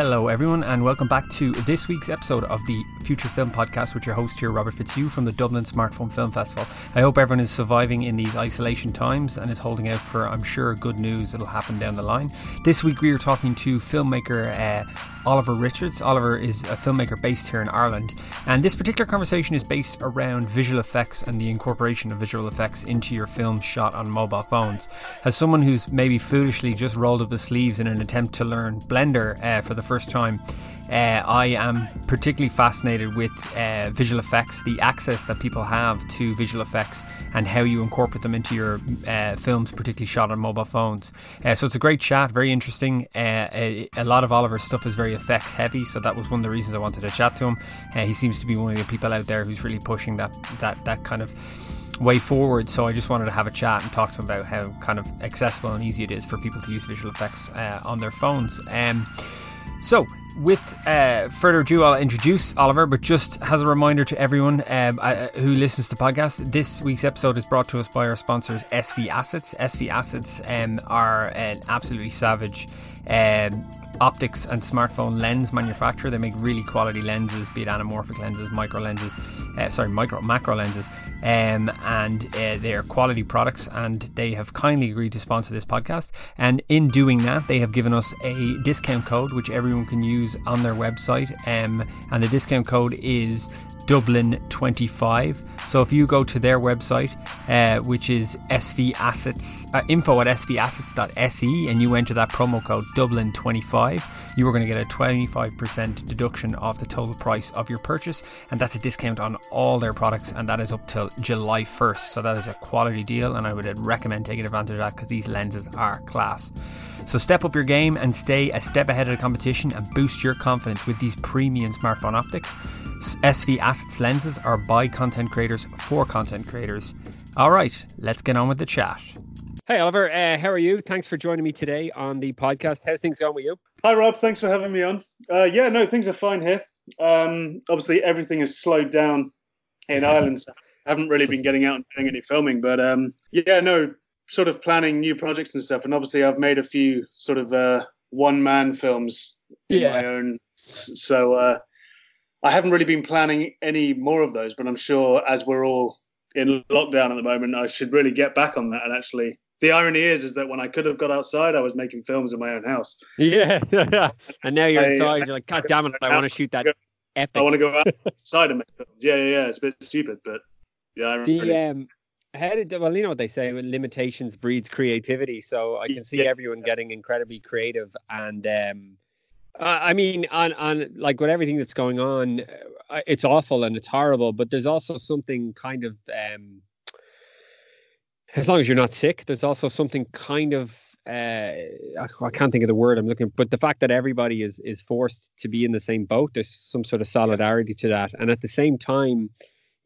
Hello, everyone, and welcome back to this week's episode of the Future Film Podcast with your host here, Robert Fitzhugh from the Dublin Smartphone Film Festival. I hope everyone is surviving in these isolation times and is holding out for, I'm sure, good news that'll happen down the line. This week we are talking to filmmaker uh, Oliver Richards. Oliver is a filmmaker based here in Ireland, and this particular conversation is based around visual effects and the incorporation of visual effects into your film shot on mobile phones. As someone who's maybe foolishly just rolled up the sleeves in an attempt to learn Blender uh, for the first time, uh, I am particularly fascinated with uh, visual effects, the access that people have to visual effects, and how you incorporate them into your uh, films, particularly shot on mobile phones. Uh, so it's a great chat, very interesting. Uh, a, a, lot of Oliver's stuff is very effects heavy, so that was one of the reasons I wanted to chat to him. Uh, he seems to be one of the people out there who's really pushing that that that kind of way forward. So I just wanted to have a chat and talk to him about how kind of accessible and easy it is for people to use visual effects on their phones. Um, so, with uh, further ado, I'll introduce Oliver, but just as a reminder to everyone um, uh, who listens to the podcast, this week's episode is brought to us by our sponsors, SV Assets. SV Assets um, are an absolutely savage um, optics and smartphone lens manufacturer. They make really quality lenses, be it anamorphic lenses, micro lenses, uh, sorry, micro macro lenses, um, and uh, they are quality products. And they have kindly agreed to sponsor this podcast. And in doing that, they have given us a discount code which everyone can use on their website. Um, and the discount code is Dublin 25. So if you go to their website, uh, which is svAssets, uh, info at svassets.se, and you enter that promo code Dublin 25, you are going to get a 25% deduction off the total price of your purchase. And that's a discount on all their products, and that is up till July 1st. So that is a quality deal, and I would recommend taking advantage of that because these lenses are class. So step up your game and stay a step ahead of the competition and boost your confidence with these premium smartphone optics. SV Assets lenses are by content creators for content creators. All right, let's get on with the chat. Hey Oliver, uh, how are you? Thanks for joining me today on the podcast. How's things going with you? Hi Rob, thanks for having me on. Uh, yeah, no, things are fine here. Um, obviously, everything has slowed down in Ireland. So I haven't really been getting out and doing any filming, but um, yeah, no, sort of planning new projects and stuff. And obviously, I've made a few sort of uh, one-man films in yeah. my own. So uh, I haven't really been planning any more of those, but I'm sure as we're all in lockdown at the moment, I should really get back on that. And actually, the irony is, is that when I could have got outside, I was making films in my own house. Yeah, and now you're inside. you're like, God damn it, I want to shoot that epic. I want to go outside and make films. Yeah, yeah, yeah. It's a bit stupid, but yeah. the really... um, how did well, you know what they say, limitations breeds creativity. So I can see yeah. everyone getting incredibly creative and um uh, I mean, on on like with everything that's going on, uh, it's awful and it's horrible. But there's also something kind of, um, as long as you're not sick, there's also something kind of. Uh, I can't think of the word I'm looking, but the fact that everybody is is forced to be in the same boat, there's some sort of solidarity to that, and at the same time,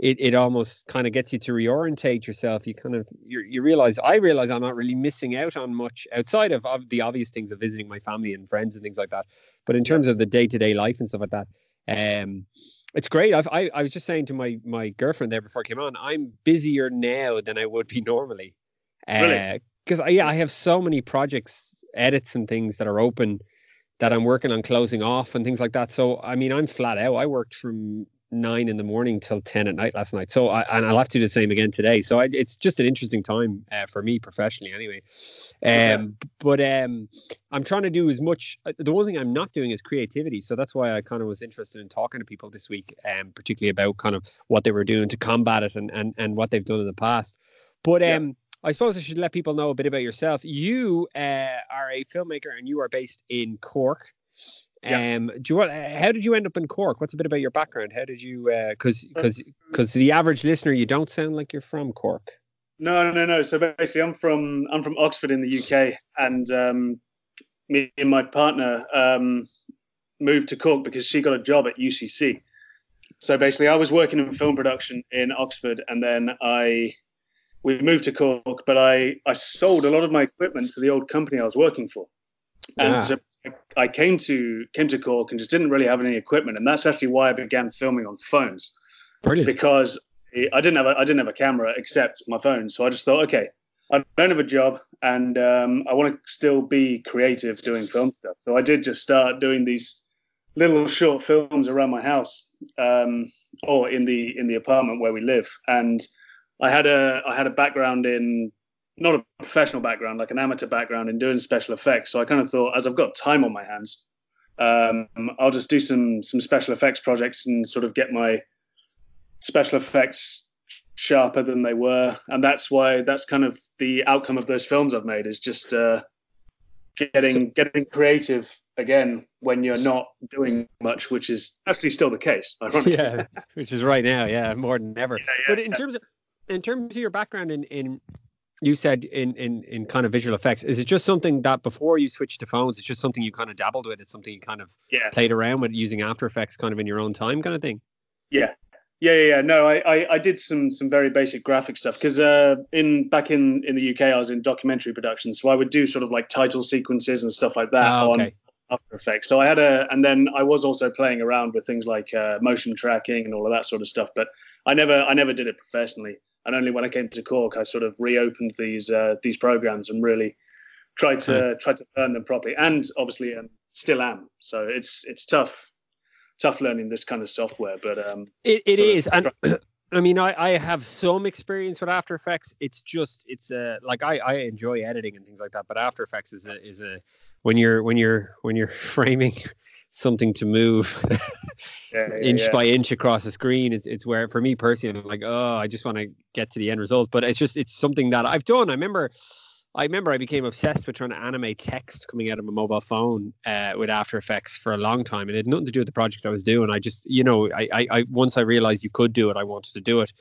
it, it almost kind of gets you to reorientate yourself. You kind of you, you realize I realize I'm not really missing out on much outside of, of the obvious things of visiting my family and friends and things like that. But in terms of the day to day life and stuff like that, um, it's great. I've, I I was just saying to my my girlfriend there before I came on, I'm busier now than I would be normally. Really? Because uh, yeah, I have so many projects, edits and things that are open that I'm working on closing off and things like that. So I mean, I'm flat out. I worked from nine in the morning till 10 at night last night. So I, and I'll have to do the same again today. So I, it's just an interesting time uh, for me professionally anyway. Um, but um, I'm trying to do as much. Uh, the one thing I'm not doing is creativity. So that's why I kind of was interested in talking to people this week, um, particularly about kind of what they were doing to combat it and, and, and what they've done in the past. But um, yeah. I suppose I should let people know a bit about yourself. You uh, are a filmmaker and you are based in Cork. Yeah. Um, do you want? How did you end up in Cork? What's a bit about your background? How did you? Because uh, because because the average listener, you don't sound like you're from Cork. No, no, no. No. So basically, I'm from I'm from Oxford in the UK, and um, me and my partner um, moved to Cork because she got a job at UCC. So basically, I was working in film production in Oxford, and then I we moved to Cork, but I I sold a lot of my equipment to the old company I was working for. And ah. so I came to came to Cork and just didn't really have any equipment, and that's actually why I began filming on phones. Brilliant. Because I didn't have a, I didn't have a camera except my phone, so I just thought, okay, I don't have a job, and um, I want to still be creative doing film stuff. So I did just start doing these little short films around my house, um, or in the in the apartment where we live. And I had a I had a background in not a professional background, like an amateur background in doing special effects. So I kind of thought, as I've got time on my hands, um, I'll just do some some special effects projects and sort of get my special effects sharper than they were, and that's why that's kind of the outcome of those films I've made is just uh, getting getting creative again when you're not doing much, which is actually still the case. Yeah, which is right now, yeah, more than ever. Yeah, yeah, but in yeah. terms of in terms of your background in in you said in, in in kind of visual effects is it just something that before you switched to phones it's just something you kind of dabbled with it's something you kind of yeah. played around with using after effects kind of in your own time kind of thing yeah yeah yeah, yeah. no I, I, I did some some very basic graphic stuff because uh in back in in the uk i was in documentary production so i would do sort of like title sequences and stuff like that oh, okay. on after effects so i had a and then i was also playing around with things like uh, motion tracking and all of that sort of stuff but i never i never did it professionally and only when I came to Cork, I sort of reopened these uh, these programs and really tried to mm. tried to learn them properly. And obviously, um, still am. So it's it's tough tough learning this kind of software, but um, it, it is. and I mean, I, I have some experience with After Effects. It's just it's uh, like I, I enjoy editing and things like that, but After Effects is a is a when you're when you're when you're framing something to move yeah, yeah, inch yeah. by inch across the screen. It's it's where for me personally, I'm like, oh, I just want to get to the end result. But it's just it's something that I've done. I remember. I remember I became obsessed with trying to animate text coming out of my mobile phone uh, with After Effects for a long time, and it had nothing to do with the project I was doing. I just, you know, I, I, I once I realized you could do it, I wanted to do it.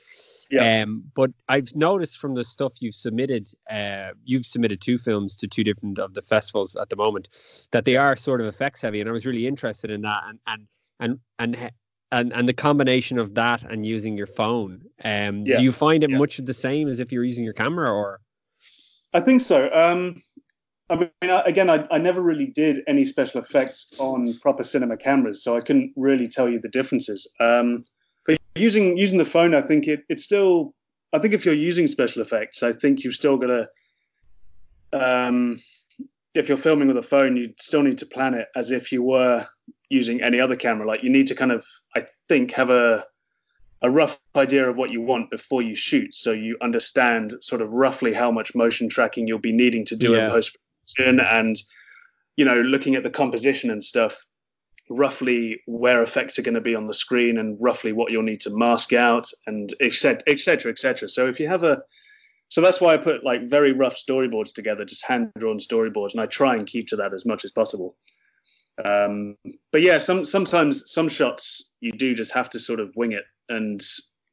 Yeah. Um, but I've noticed from the stuff you've submitted, uh, you've submitted two films to two different of the festivals at the moment, that they are sort of effects heavy, and I was really interested in that, and and and and and, and the combination of that and using your phone. Um, yeah. do you find it yeah. much the same as if you're using your camera, or? I think so. Um, I mean, again, I, I never really did any special effects on proper cinema cameras, so I couldn't really tell you the differences. Um, but using using the phone, I think it it's still. I think if you're using special effects, I think you've still got to. Um, if you're filming with a phone, you still need to plan it as if you were using any other camera. Like you need to kind of, I think, have a a rough idea of what you want before you shoot, so you understand sort of roughly how much motion tracking you'll be needing to do yeah. in post production, and you know, looking at the composition and stuff roughly where effects are going to be on the screen and roughly what you'll need to mask out and etc etc etc so if you have a so that's why i put like very rough storyboards together just hand drawn storyboards and i try and keep to that as much as possible um, but yeah some sometimes some shots you do just have to sort of wing it and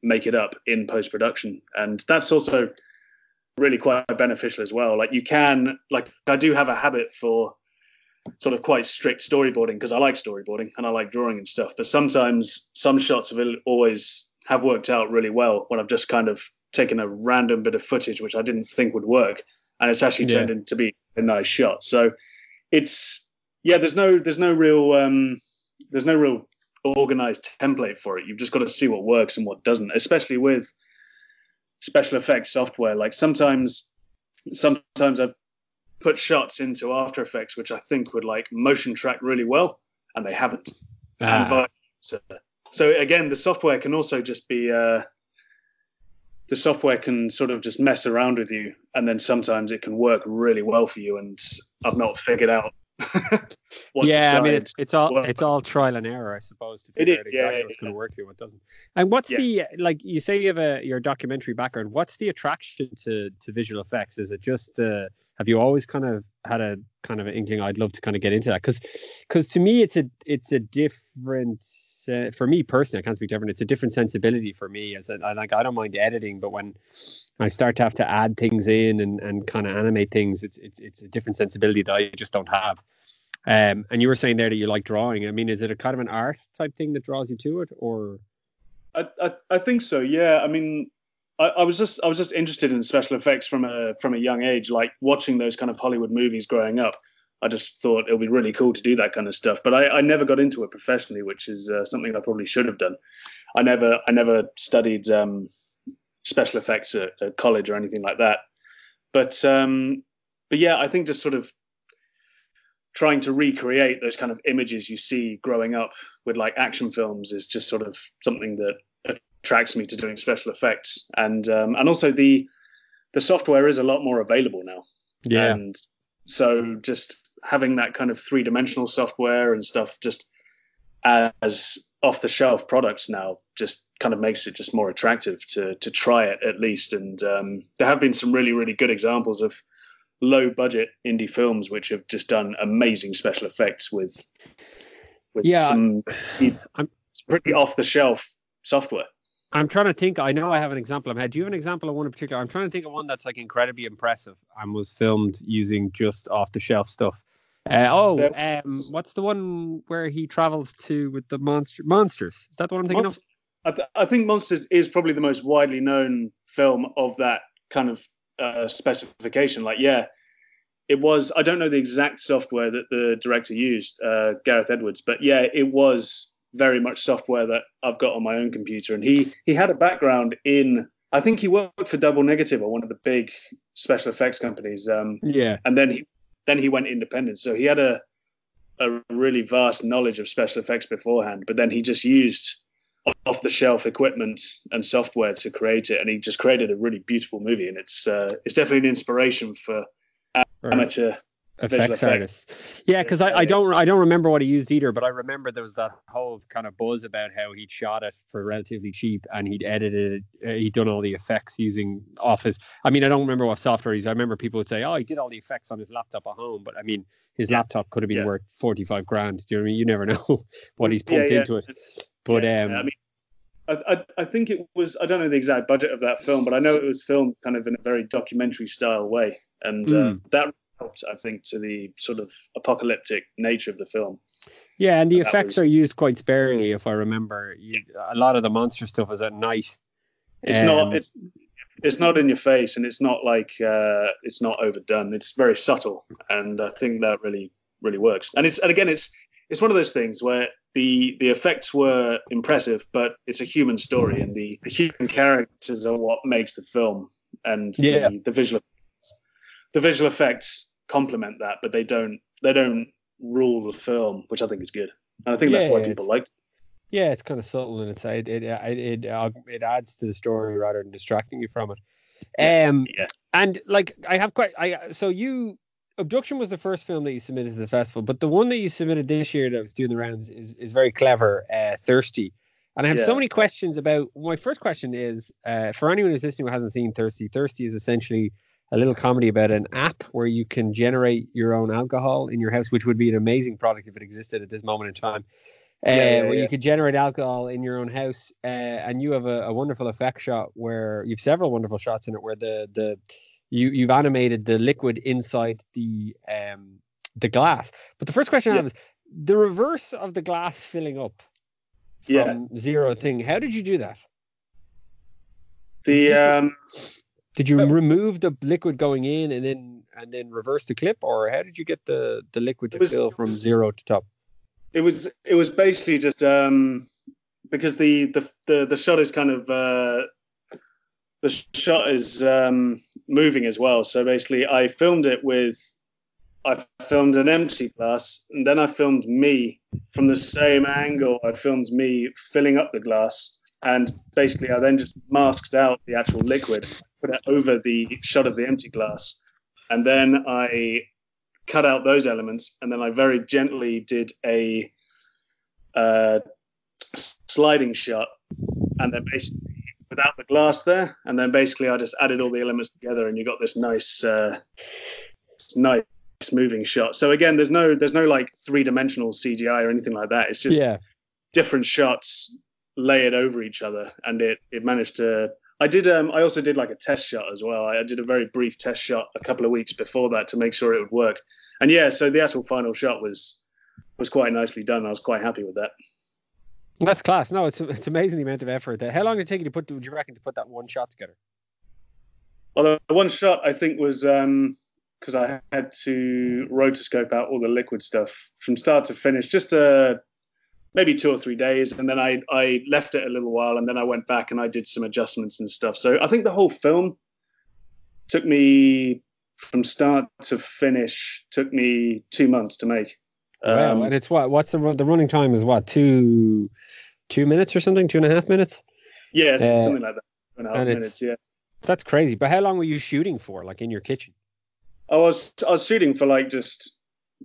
make it up in post production and that's also really quite beneficial as well like you can like i do have a habit for sort of quite strict storyboarding because I like storyboarding and I like drawing and stuff. But sometimes some shots have always have worked out really well when I've just kind of taken a random bit of footage which I didn't think would work and it's actually turned into be a nice shot. So it's yeah, there's no there's no real um, there's no real organized template for it. You've just got to see what works and what doesn't, especially with special effects software. Like sometimes sometimes I've put shots into After Effects, which I think would like motion track really well, and they haven't. Ah. So, so again, the software can also just be uh, the software can sort of just mess around with you, and then sometimes it can work really well for you. And I've not figured out yeah, I mean it's it's all it's all trial and error, I suppose, to figure out exactly yeah, what's yeah. going to work here, what doesn't. And what's yeah. the like you say you have a your documentary background? What's the attraction to to visual effects? Is it just uh, have you always kind of had a kind of an inkling? I'd love to kind of get into that because because to me it's a it's a different. Uh, for me personally, I can't speak to everyone. It's a different sensibility for me. As I like, I don't mind editing, but when I start to have to add things in and, and kind of animate things, it's it's it's a different sensibility that I just don't have. Um, and you were saying there that you like drawing. I mean, is it a kind of an art type thing that draws you to it, or? I I, I think so. Yeah. I mean, I, I, was just I was just interested in special effects from a from a young age, like watching those kind of Hollywood movies growing up. I just thought it would be really cool to do that kind of stuff, but I, I never got into it professionally, which is uh, something I probably should have done. I never I never studied um, special effects at, at college or anything like that. But um, but yeah, I think just sort of trying to recreate those kind of images you see growing up with like action films is just sort of something that attracts me to doing special effects and um, and also the the software is a lot more available now Yeah. and so just having that kind of three dimensional software and stuff just as off the shelf products now just kind of makes it just more attractive to to try it at least and um, there have been some really really good examples of low budget indie films which have just done amazing special effects with with Yeah, some I'm- pretty off the shelf software I'm trying to think. I know I have an example head. Do you have an example of one in particular? I'm trying to think of one that's like incredibly impressive and was filmed using just off the shelf stuff. Uh, oh, There um, what's the one where he travels to with the monster monsters? Is that the one I'm thinking Monst- I, th- I think Monsters is probably the most widely known film of that kind of uh, specification. Like, yeah, it was. I don't know the exact software that the director used, uh, Gareth Edwards, but yeah, it was very much software that I've got on my own computer. And he he had a background in. I think he worked for Double Negative or one of the big special effects companies. Um. Yeah. and then he then he went independent. So he had a a really vast knowledge of special effects beforehand, but then he just used off the shelf equipment and software to create it, and he just created a really beautiful movie. And it's uh, it's definitely an inspiration for Or amateur. Effects artists. Yeah, because I, I don't I don't remember what he used either, but I remember there was that whole kind of buzz about how he'd shot it for relatively cheap and he'd edited it, uh, he'd done all the effects using Office. I mean, I don't remember what software he's. I remember people would say, oh, he did all the effects on his laptop at home, but I mean, his Yeah. laptop could have been Yeah. worth forty five grand. Do you know what I mean? You never know what he's Yeah, pumped yeah. into it. But Yeah, um, I mean, I, I, think it was. I don't know the exact budget of that film, but I know it was filmed kind of in a very documentary style way, and uh, Mm. that helped, I think, to the sort of apocalyptic nature of the film. yeah, and the that effects was- are used quite sparingly, if I remember. You, a lot of the monster stuff is at night. It's Um, not. It's it's not in your face, and it's not like uh, it's not overdone. It's very subtle, and I think that really really works. And it's and again, it's it's one of those things where the the effects were impressive, but it's a human story, and the, the human characters are what makes the film, and Yeah. the, the visual the visual effects complement that, but they don't they don't rule the film, which I think is good. And I think that's why yeah, people liked. Yeah, it's kind of subtle and it's it it it it, uh, it adds to the story rather than distracting you from it. Um, Yeah. and like I have quite I so you Abduction was the first film that you submitted to the festival, but the one that you submitted this year that was doing the rounds is is very clever, uh, Thirsty. And I have so many questions about. My first question is uh, for anyone who's listening who hasn't seen Thirsty. Thirsty is essentially a little comedy about an app where you can generate your own alcohol in your house, which would be an amazing product if it existed at this moment in time. Uh, Yeah, yeah, where yeah. you could generate alcohol in your own house, uh, and you have a, a wonderful effect shot where you've several wonderful shots in it where the the you you've animated the liquid inside the um the glass. But the first question I have is the reverse of the glass filling up from Yeah. zero thing. How did you do that? The Just- um, Did you Uh, remove the liquid going in and then and then reverse the clip, or how did you get the the liquid to was- fill from was- zero to top? it was it was basically just um because the the the, the shot is kind of uh the shot is um moving as well so basically i filmed it with i filmed an empty glass and then i filmed me from the same angle i filmed me filling up the glass and basically i then just masked out the actual liquid put it over the shot of the empty glass and then i cut out those elements, and then I very gently did a uh, sliding shot, and then basically without the glass there, and then basically I just added all the elements together, and you got this nice, uh, nice moving shot. So again, there's no there's no like three dimensional CGI or anything like that. It's just yeah, different shots layered over each other, and it it managed to. I did. Um, I also did like a test shot as well. I, I did a very brief test shot a couple of weeks before that to make sure it would work. And yeah, so the actual final shot was was quite nicely done. I was quite happy with that. that's class. No, it's it's amazing the amount of effort. How long did it take you to put? Would you reckon to put that one shot together? Well, the one shot I think was because I had to rotoscope out all the liquid stuff from start to finish, just to maybe two or three days, and then I I left it a little while, and then I went back and I did some adjustments and stuff. So I think the whole film took me from start to finish took me two months to make. Wow, Um, and it's what? What's the the running time? Is what two two minutes or something? Two and a half minutes? yeah, uh, something like that. Two and a half and minutes. Yeah. That's crazy. But how long were you shooting for? Like in your kitchen? I was I was shooting for like just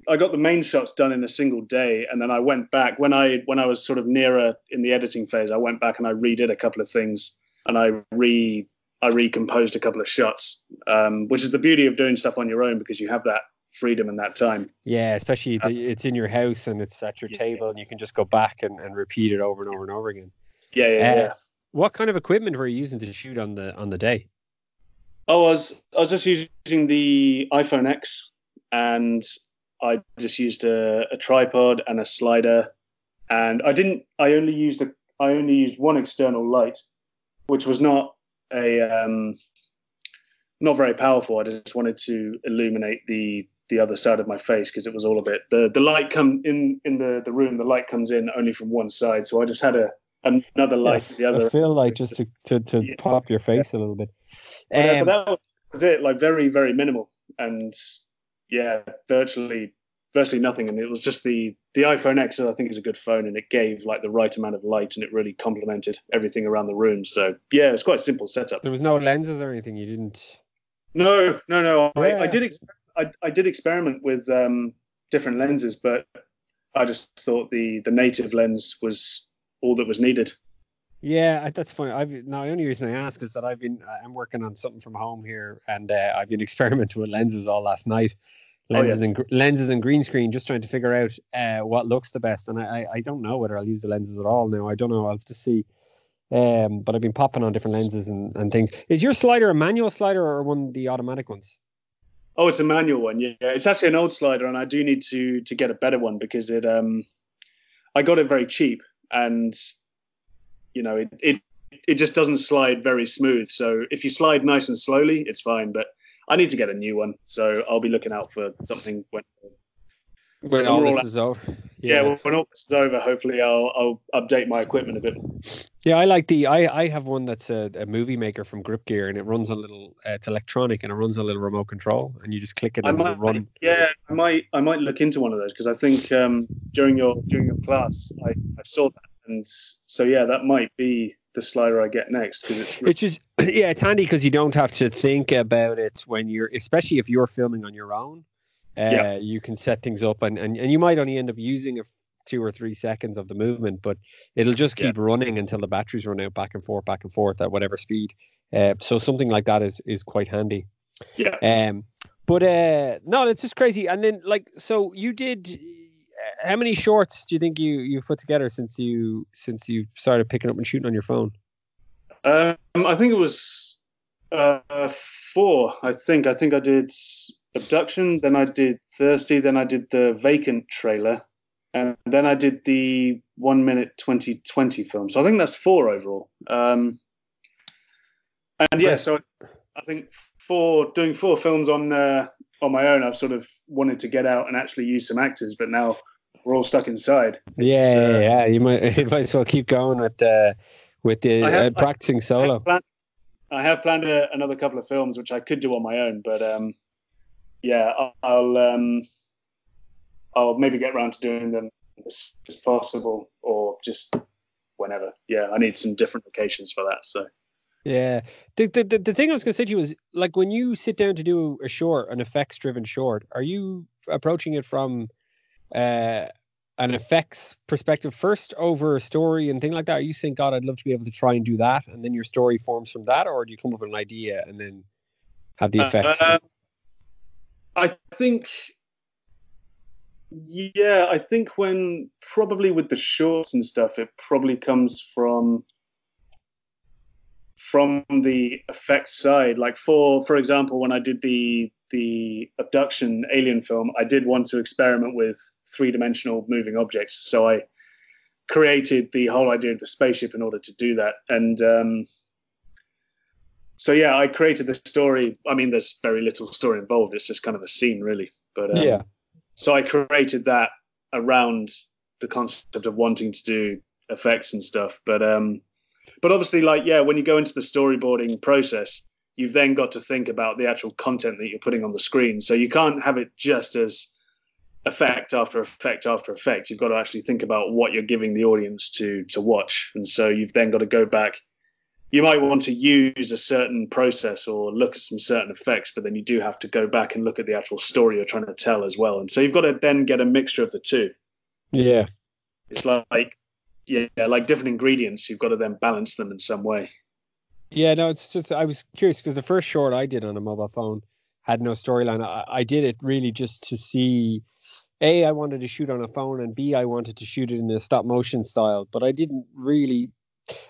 I got the main shots done in a single day, and then I went back when I when I was sort of nearer in the editing phase. I went back and I redid a couple of things, and I re I recomposed a couple of shots, um, which is the beauty of doing stuff on your own because you have that freedom and that time. Yeah, especially the, it's in your house and it's at your Yeah. table and you can just go back and, and repeat it over and over and over again. Yeah, yeah, Uh, yeah. What kind of equipment were you using to shoot on the on the day? Oh, I was I was just using the iPhone X, and I just used a, a tripod and a slider, and I didn't. I only used a. I only used one external light, which was not a um, not very powerful. I just wanted to illuminate the the other side of my face because it was all a bit the the light come in in the the room. The light comes in only from one side, so I just had a another light at the other. I feel like just to, to, to Yeah. pop your face a little bit. Um, but that was it, like very, very minimal, and yeah, virtually, virtually nothing. And it was just the the iPhone X, I think, is a good phone, and it gave like the right amount of light, and it really complemented everything around the room. So yeah, it's quite a simple setup. there was no lenses or anything. You didn't. No, no, no. I, I did, ex- I, I did experiment with um, different lenses, but I just thought the the native lens was all that was needed. Yeah, that's funny. I've now the only reason I ask is that I've been I'm working on something from home here, and uh, I've been experimenting with lenses all last night. Oh, yeah. Lenses and gr- lenses and green screen, just trying to figure out uh, what looks the best. And I, I I don't know whether I'll use the lenses at all now. I don't know. I'll just see. Um, but I've been popping on different lenses and, and things. Is your slider a manual slider or one of the automatic ones? Oh, it's a manual one. Yeah, it's actually an old slider, and I do need to to get a better one because it um, I got it very cheap, and you know it it it just doesn't slide very smooth. So if you slide nice and slowly, it's fine. But I need to get a new one, so I'll be looking out for something when When When all this all is over. yeah, when all this is over. Hopefully, I'll I'll update my equipment a bit. Yeah, I like the. I, I have one that's a, a movie maker from Grip Gear, and it runs a little. Uh, it's electronic, and it runs a little remote control, and you just click it and it'll run. yeah, I might, I might look into one of those because I think um, during your during your class, I, I saw that, and so yeah, that might be the slider I get next because it's It's just yeah, it's handy because you don't have to think about it when you're, especially if you're filming on your own. Uh, Yeah. You can set things up, and, and and you might only end up using a two or three seconds of the movement, but it'll just Yeah. keep running until the batteries run out, back and forth, back and forth at whatever speed. Uh, so something like that is is quite handy. yeah. Um, but uh, no, it's just crazy. And then like, so you did. How many shorts do you think you you've put together since you since you started picking up and shooting on your phone? Um, I think it was uh, four. I think I think I did abduction, then I did thirsty, then I did the vacant trailer, and then I did the one minute 2020 film. So I think that's four overall. Um, and yeah, so I think for doing four films on uh, on my own, I've sort of wanted to get out and actually use some actors, but now we're all stuck inside. Yeah, uh, yeah. You might you might as well keep going with uh, with the have- uh, practicing I solo. have planned, I have planned a, another couple of films which I could do on my own, but um, yeah, I'll- I'll um, I'll maybe get around to doing them as, as possible, or just whenever. Yeah, I need some different locations for that. So Yeah. The, the the thing I was gonna say to you is like when you sit down to do a short, an effects driven short, are you approaching it from uh an effects perspective first over a story and thing like that? Are you saying, God, I'd love to be able to try and do that, and then your story forms from that, or do you come up with an idea and then have the effects? Uh, I think, yeah, I think when probably with the shorts and stuff, it probably comes from from the effect side. Like for for example, when I did the the abduction alien film, I did want to experiment with three dimensional moving objects, so I created the whole idea of the spaceship in order to do that, and um, so yeah, I created the story. I mean, there's very little story involved. It's just kind of a scene, really. But um, yeah. so I created that around the the concept of wanting to do effects and stuff. But um, but obviously, like yeah, when you go into the storyboarding process, you've then got to think about the actual content that you're putting on the screen. So you can't have it just as effect after effect after effect. You've got to actually think about what you're giving the audience to to watch, and so you've then got to go back. You might want to use a certain process or look at some certain effects, but then you do have to go back and look at the actual story you're trying to tell as well. And so you've got to then get a mixture of the two. Yeah, it's like yeah, like different ingredients. You've got to then balance them in some way. Yeah, no, it's just I was curious because the first short I did on a mobile phone had no storyline. I, I did it really just to see a, I wanted to shoot on a phone, and B, I wanted to shoot it in a stop motion style. But I didn't really.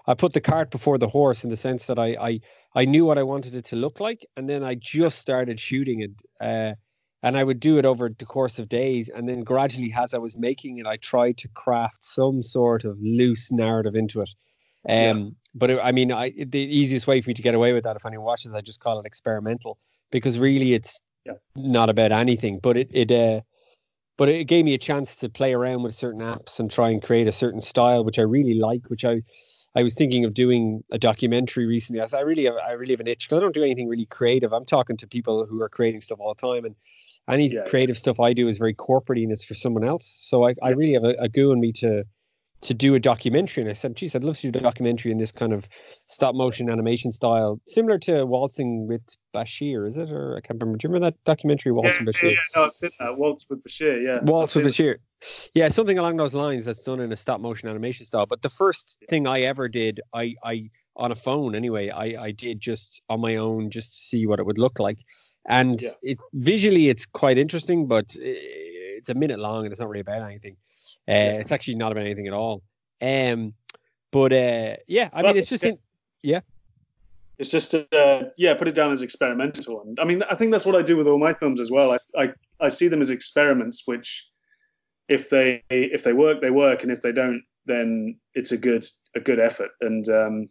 I put the cart before the horse in the sense that I I, I knew what I wanted it to look like, and then I just started shooting it. Uh, and I would do it over the course of days, and then gradually, as I was making it, I tried to craft some sort of loose narrative into it. Um, yeah. But it, I mean, I, the easiest way for me to get away with that, if anyone watches, I just call it experimental because really it's yeah. not about anything. But it it uh, but it gave me a chance to play around with certain apps and try and create a certain style which I really like which I I was thinking of doing a documentary recently I, I really have, I really have an itch because I don't do anything really creative I'm talking to people who are creating stuff all the time and any yeah. creative stuff I do is very corporate and it's for someone else so I, I really have a, a goo in me to to do a documentary. And I said, geez, I'd love to do a documentary in this kind of stop motion animation style, similar to Waltzing with Bashir, is it? Or I can't remember. Do you remember that documentary, Waltz yeah, with Bashir? Yeah, no, I've seen that. Waltz with Bashir, yeah. Waltz with Bashir. Yeah, something along those lines that's done in a stop motion animation style. But the first thing I ever did, I, I on a phone anyway, I, I did just on my own just to see what it would look like. And yeah. it visually it's quite interesting, but eh, it's a minute long and it's not really about anything. Uh, it's actually not about anything at all. Um, but uh, yeah, I mean, it's just in, yeah. It's just uh, yeah, put it down as experimental. And I mean, I think that's what I do with all my films as well. I, I I see them as experiments, which if they if they work, they work, and if they don't, then it's a good a good effort. And um,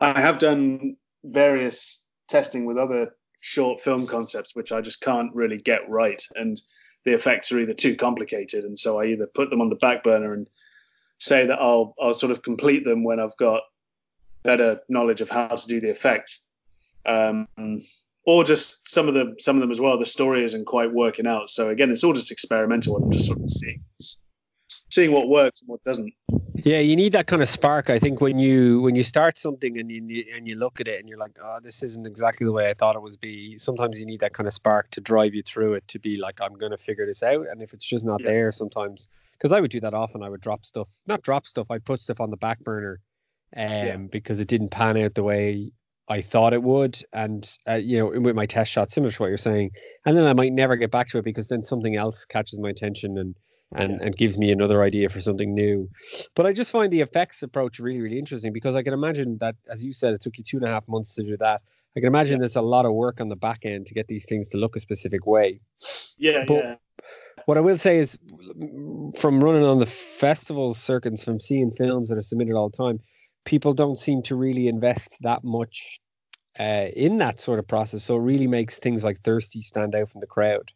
I have done various testing with other short film concepts, which I just can't really get right. And the effects are either too complicated, and so I either put them on the back burner and say that I'll I'll sort of complete them when I've got better knowledge of how to do the effects, um, or just some of some of them as well. The story isn't quite working out, so again, it's all just experimental. I'm just sort of seeing seeing what works and what doesn't. Yeah, you need that kind of spark. I think when you when you start something and you and you look at it and you're like, oh, this isn't exactly the way I thought it was be. Sometimes you need that kind of spark to drive you through it to be like, I'm going to figure this out. And if it's just not yeah. there, sometimes because I would do that often, I would drop stuff, not drop stuff, I'd put stuff on the back burner, um, yeah. because it didn't pan out the way I thought it would, and uh, you know, with my test shot, similar to what you're saying, and then I might never get back to it because then something else catches my attention and and, and gives me another idea for something new. But I just find the effects approach really, really interesting because I can imagine that, as you said, it took you two and a half months to do that. I can imagine yeah. there's a lot of work on the back end to get these things to look a specific way. Yeah, but yeah. What I will say is, from running on the festival circuits, from seeing films that are submitted all the time, people don't seem to really invest that much uh, in that sort of process. So it really makes things like Thirsty stand out from the crowd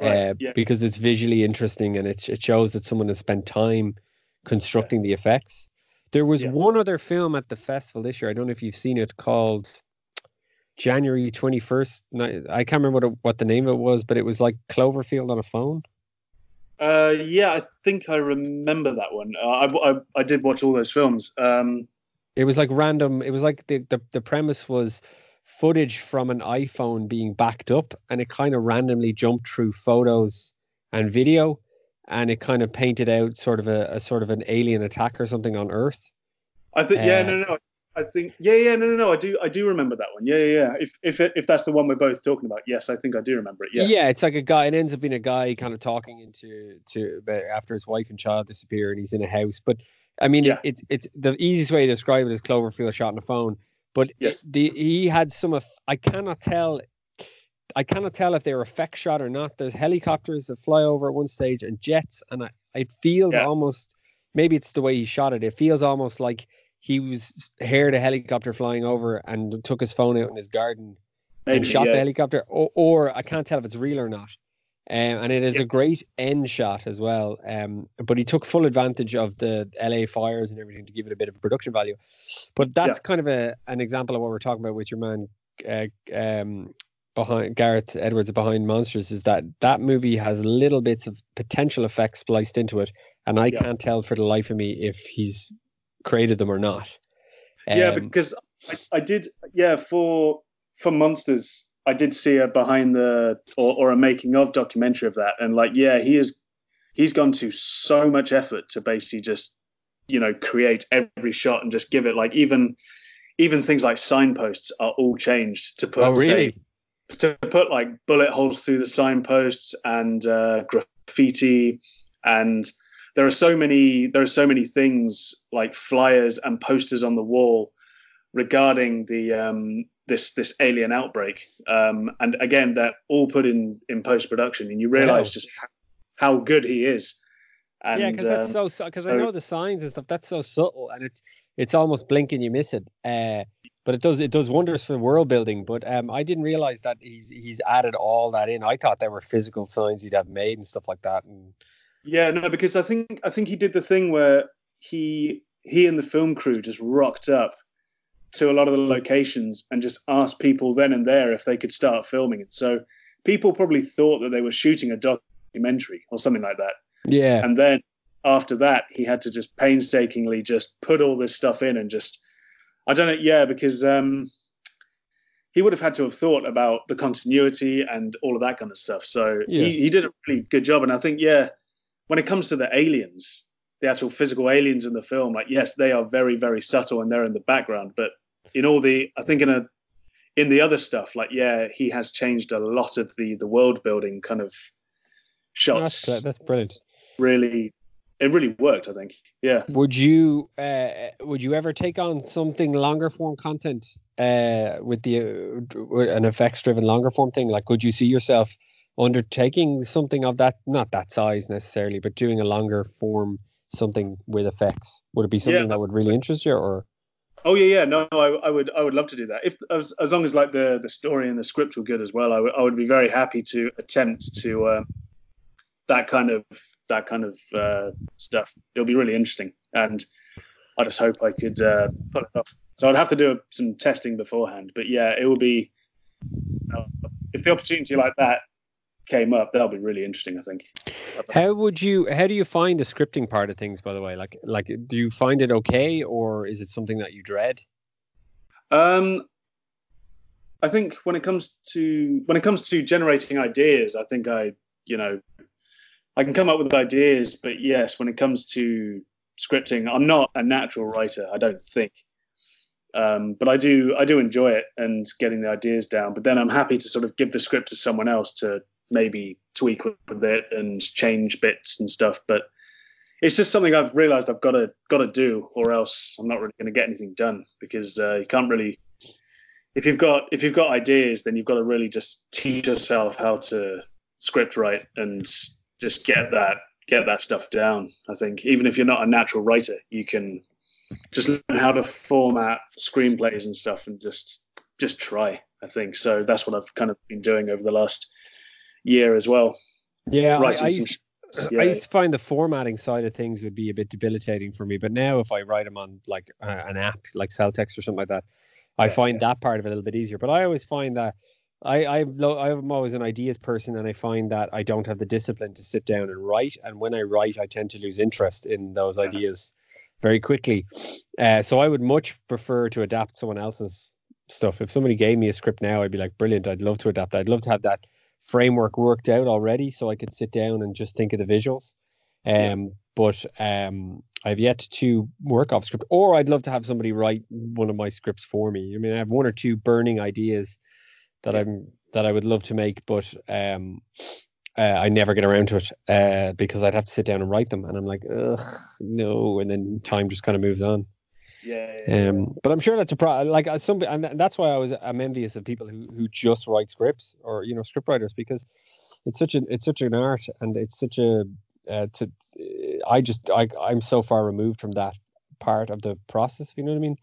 right, uh, yeah. because it's visually interesting and it, it shows that someone has spent time constructing yeah. the effects. There was yeah. one other film at the festival this year. I don't know if you've seen it called January 21st. I can't remember what, what the name of it was, but it was like Cloverfield on a phone. Uh, yeah, I think I remember that one. Uh, I, I, I did watch all those films. Um, it was like random. It was like the, the the premise was footage from an iPhone being backed up, and it kind of randomly jumped through photos and video, and it kind of painted out sort of a, a sort of an alien attack or something on Earth. I think uh, yeah, no, no, no. I think yeah, yeah, no, no, no. I do, I do remember that one. Yeah, yeah, yeah. If if it, if that's the one we're both talking about, yes, I think I do remember it. Yeah. Yeah, it's like a guy. It ends up being a guy kind of talking into to after his wife and child disappear, and he's in a house. But I mean, yeah. it, it's it's the easiest way to describe it is Cloverfield shot on the phone. But yes, the, he had some. of I cannot tell. I cannot tell if they were effect shot or not. There's helicopters that fly over at one stage and jets, and I, it feels yeah. almost. Maybe it's the way he shot it. It feels almost like he was heard a helicopter flying over and took his phone out in his garden Maybe, and shot yeah. the helicopter, or, or, I can't tell if it's real or not. Um, and it is a great end shot as well. Um, but he took full advantage of the LA fires and everything to give it a bit of production value. But that's Yeah. kind of a an example of what we're talking about with your man uh, um, behind Gareth Edwards behind Monsters. Is that that movie has little bits of potential effects spliced into it, and I Yeah. can't tell for the life of me if he's created them or not. yeah, Um, because I, I did. Yeah, for for Monsters, I did see a behind the or, or a making of documentary of that, and like, yeah, he is he's gone to so much effort to basically just you know create every shot and just give it like even even things like signposts are all changed to put oh really? say, to put like bullet holes through the signposts and uh, graffiti and there are so many there are so many things like flyers and posters on the wall regarding the um, this this alien outbreak um, and again they're all put in in post production and you realize Wow. just how good he is and yeah, because that's um, so because I know the signs and stuff. That's so subtle, and it's it's almost blink and you miss it. Uh, but it does it does wonders for world building. But um, I didn't realize that he's he's added all that in. I thought there were physical signs he'd have made and stuff like that. And Yeah, no, because I think I think he did the thing where he he and the film crew just rocked up to a lot of the locations and just asked people then and there if they could start filming it. So people probably thought that they were shooting a documentary or something like that. yeah, And then after that, he had to just painstakingly just put all this stuff in and just I don't know, yeah, because um he would have had to have thought about the continuity and all of that kind of stuff. So Yeah. he, he did a really good job. And I think, yeah, when it comes to the aliens, the actual physical aliens in the film, like yes, they are very, very subtle and they're in the background. But in all the I think in a in the other stuff, like yeah, he has changed a lot of the the world building kind of shots. that's that's brilliant. really it really worked, I think. Yeah. Would you uh, would you ever take on something longer form content uh, with the uh, an effects driven longer form thing? Like, could you see yourself undertaking something of that, not that size necessarily, but doing a longer form something with effects? Would it be something Yeah. that would really interest you, or Oh yeah, yeah. No, I, I would, I would love to do that. If as, as long as like the the story and the script were good as well, I would, I would be very happy to attempt to um, that kind of that kind of uh, stuff. It'll be really interesting, and I just hope I could uh, pull it off. So I'd have to do some testing beforehand, but yeah, it would be. Uh, if the opportunity like that came up, that'll be really interesting. I think. how would you? How do you find the scripting part of things? By the way, like like do you find it okay, or is it something that you dread? Um, I think when it comes to when it comes to generating ideas, I think I, you know, I can come up with ideas, but yes, when it comes to scripting, I'm not a natural writer. I don't think, um, but I do I do enjoy it and getting the ideas down. But then I'm happy to sort of give the script to someone else to maybe tweak with it and change bits and stuff. But it's just something I've realised I've got to got to do, or else I'm not really going to get anything done because uh, you can't really. If you've got if you've got ideas, then you've got to really just teach yourself how to script write and just get that get that stuff down. I think even if you're not a natural writer, you can just learn how to format screenplays and stuff and just just try. I think so. That's what I've kind of been doing over the last year as well. Yeah, I, Writing I some. used, sh- I used to find the formatting side of things would be a bit debilitating for me, but now if I write them on like uh, an app like Celtx or something like that, I Yeah, find that part of it a little bit easier. But I always find that I I I'm always an ideas person, and I find that I don't have the discipline to sit down and write. And when I write, I tend to lose interest in those Yeah. ideas very quickly. Uh, so I would much prefer to adapt someone else's stuff. If somebody gave me a script now, I'd be like, brilliant. I'd love to adapt. I'd love to have that framework worked out already so I could sit down and just think of the visuals. Um, Yeah. But um, I've yet to work off script, or I'd love to have somebody write one of my scripts for me. I mean, I have one or two burning ideas that I'm that I would love to make, but um, uh, I never get around to it uh, because I'd have to sit down and write them, and I'm like, ugh, no, and then time just kind of moves on. Yeah, yeah, yeah. Um, but I'm sure that's a problem. Like uh, some, and that's why I was I'm envious of people who who just write scripts or you know script writers because it's such an it's such an art and it's such a uh, to I just I I'm so far removed from that part of the process. If you know what I mean.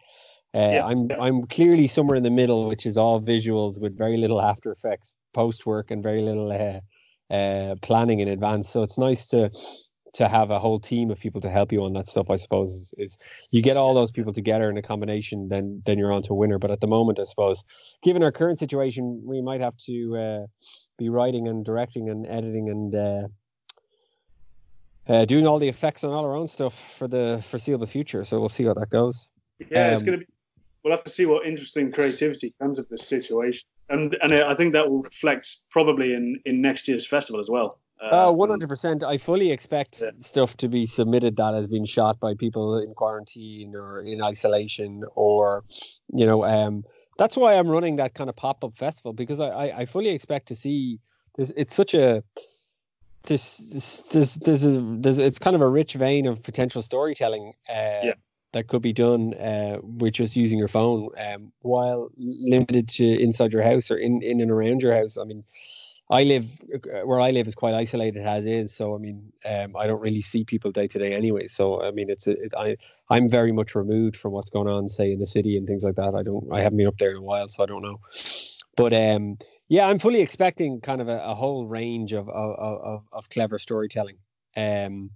Uh, Yeah, I'm yeah. I'm clearly somewhere in the middle, which is all visuals with very little After Effects post work and very little uh, uh, planning in advance. So it's nice to to have a whole team of people to help you on that stuff. I suppose is, is you get all those people together in a combination, then then you're on to a winner. But at the moment, I suppose, given our current situation, we might have to uh, be writing and directing and editing and uh, uh, doing all the effects on all our own stuff for the foreseeable future. So we'll see how that goes. Yeah, um, it's going to be. We'll have to see what interesting creativity comes of this situation, and and I think that will reflect probably in in next year's festival as well. Uh, 100%. I fully expect yeah. stuff to be submitted that has been shot by people in quarantine or in isolation, or, you know, um, that's why I'm running that kind of pop up festival because I, I, I fully expect to see this. It's such a, this, this, this, this is, this, it's kind of a rich vein of potential storytelling. Uh, yeah that could be done uh, with just using your phone um, while limited to inside your house or in, in and around your house. I mean, I live uh, where I live is quite isolated as is, so I mean, um, I don't really see people day to day anyway. So I mean, it's it, I I'm very much removed from what's going on, say in the city and things like that. I don't I haven't been up there in a while, so I don't know. But um, yeah, I'm fully expecting kind of a, a whole range of of, of, of clever storytelling. Um,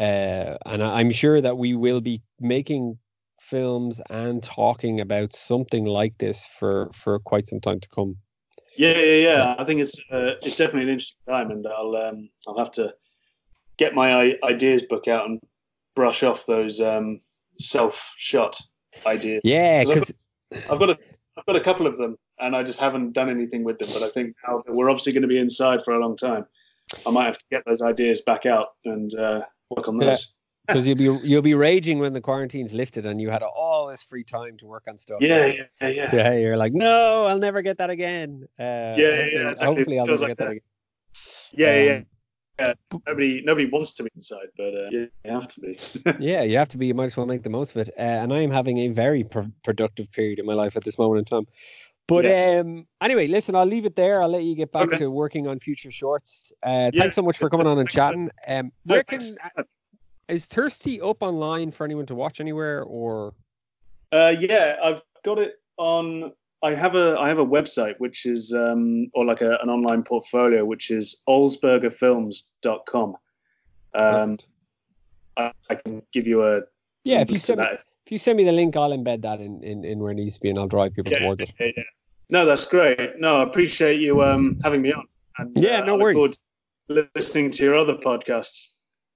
uh, and I'm sure that we will be making films and talking about something like this for for quite some time to come. Yeah, yeah, yeah. I think it's uh, it's definitely an interesting time, and I'll um, I'll have to get my ideas book out and brush off those um, self shot ideas. Yeah, because I've, I've, got a I've got a couple of them, and I just haven't done anything with them. But I think now we're obviously going to be inside for a long time, I might have to get those ideas back out and uh, work on those. Because you'll be you'll be raging when the quarantine's lifted and you had all this free time to work on stuff. Yeah, yeah, yeah. Yeah, you're like, no, I'll never get that again. Uh, yeah, yeah, yeah. Exactly. Hopefully, I'll never like get that. that. again. Yeah, um, yeah. Yeah, nobody nobody wants to be inside, but uh, yeah, you have to be. yeah, you have to be. You might as well make the most of it. Uh, and I am having a very pr- productive period in my life at this moment in time. But yeah. um, anyway, listen, I'll leave it there. I'll let you get back okay. to working on future shorts. Uh, yeah. Thanks so much for coming on and chatting. Um, where can is Thirsty up online for anyone to watch anywhere or? Uh, yeah, I've got it on. I have a I have a website which is um, or like a, an online portfolio which is olsbergerfilms.com. Um, I, I can give you a yeah. If you send me, if you send me the link, I'll embed that in, in, in where it needs to be, and I'll drive people yeah, towards it. Yeah, yeah. No, that's great. No, I appreciate you um, having me on. And, yeah, uh, no worries. listening to your other podcasts.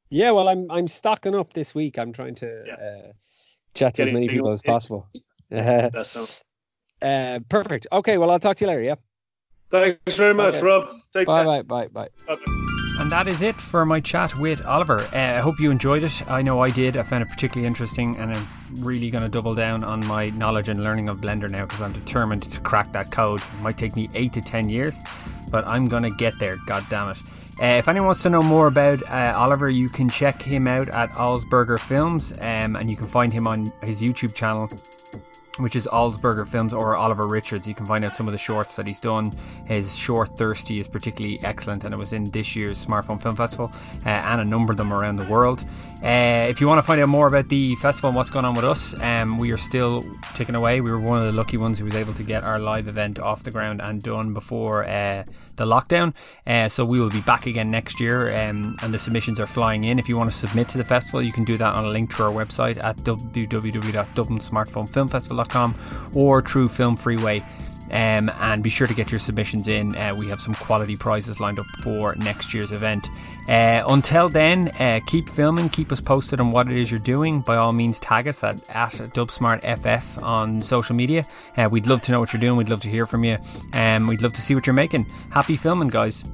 Yeah, well, I'm I'm stocking up this week. I'm trying to yeah. uh, chat to Getting as many people as possible. That's so. Uh, perfect. Okay, well, I'll talk to you later. Yeah. Thanks very much, okay. Rob. Take bye, care. Bye, bye, bye, bye. And that is it for my chat with Oliver. Uh, I hope you enjoyed it. I know I did. I found it particularly interesting, and I'm really going to double down on my knowledge and learning of Blender now because I'm determined to crack that code. It might take me eight to ten years, but I'm going to get there. God damn it. Uh, if anyone wants to know more about uh, Oliver, you can check him out at Allsberger Films, um, and you can find him on his YouTube channel which is Allsberger Films or Oliver Richards. You can find out some of the shorts that he's done. His short Thirsty is particularly excellent, and it was in this year's Smartphone Film Festival uh, and a number of them around the world. Uh, if you want to find out more about the festival and what's going on with us, um, we are still ticking away. We were one of the lucky ones who was able to get our live event off the ground and done before. Uh, the lockdown. Uh, so we will be back again next year, um, and the submissions are flying in. If you want to submit to the festival, you can do that on a link to our website at www.dublinsmartphonefilmfestival.com or through Film Freeway. Um, and be sure to get your submissions in. Uh, we have some quality prizes lined up for next year's event. Uh, until then, uh, keep filming, keep us posted on what it is you're doing. By all means, tag us at, at DubSmartFF on social media. Uh, we'd love to know what you're doing, we'd love to hear from you, and um, we'd love to see what you're making. Happy filming, guys.